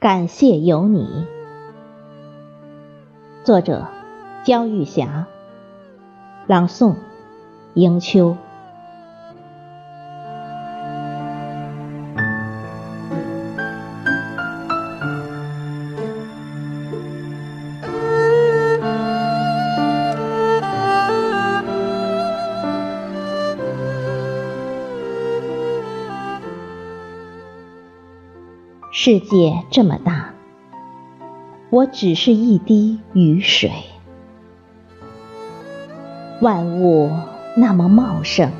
感谢有你。作者：焦玉霞。朗诵：迎秋。世界这么大，我只是一滴雨水；万物那么茂盛，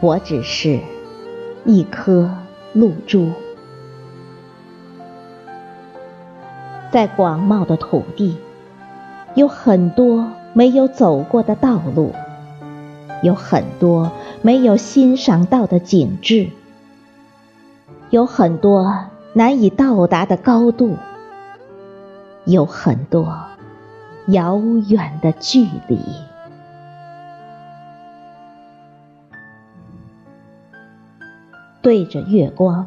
我只是一颗露珠。在广袤的土地，有很多没有走过的道路，有很多没有欣赏到的景致。有很多难以到达的高度，有很多遥远的距离。对着月光，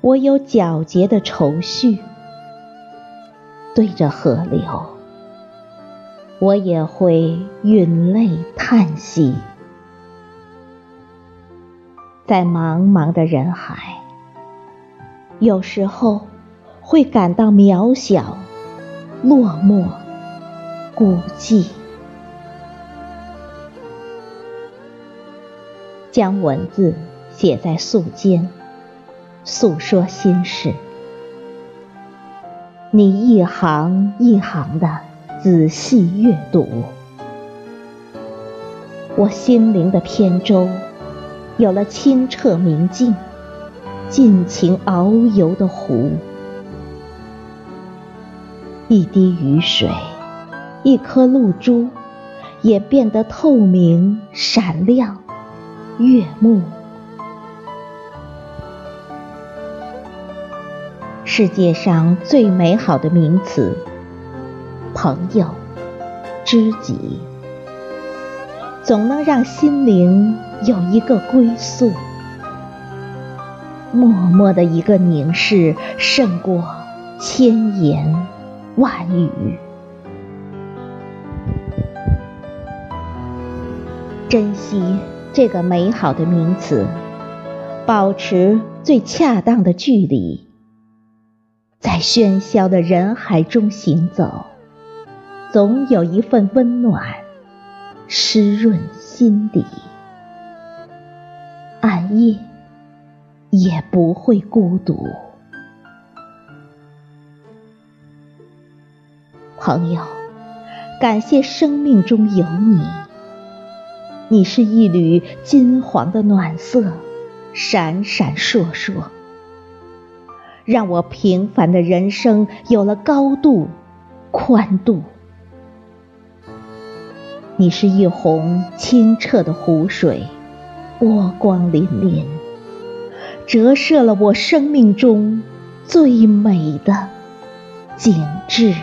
我有皎洁的愁绪；对着河流，我也会允泪叹息。在茫茫的人海，有时候会感到渺小、落寞、孤寂。将文字写在素笺，诉说心事。你一行一行的仔细阅读，我心灵的扁舟。有了清澈明净、尽情遨游的湖，一滴雨水，一颗露珠，也变得透明闪亮，悦目。世界上最美好的名词，朋友、知己。总能让心灵有一个归宿，默默的一个凝视，胜过千言万语。珍惜这个美好的名词，保持最恰当的距离，在喧嚣的人海中行走，总有一份温暖。湿润心底，暗夜也不会孤独。朋友，感谢生命中有你，你是一缕金黄的暖色，闪闪烁烁，让我平凡的人生有了高度、宽度。你是一泓清澈的湖水，波光粼粼，折射了我生命中最美的景致。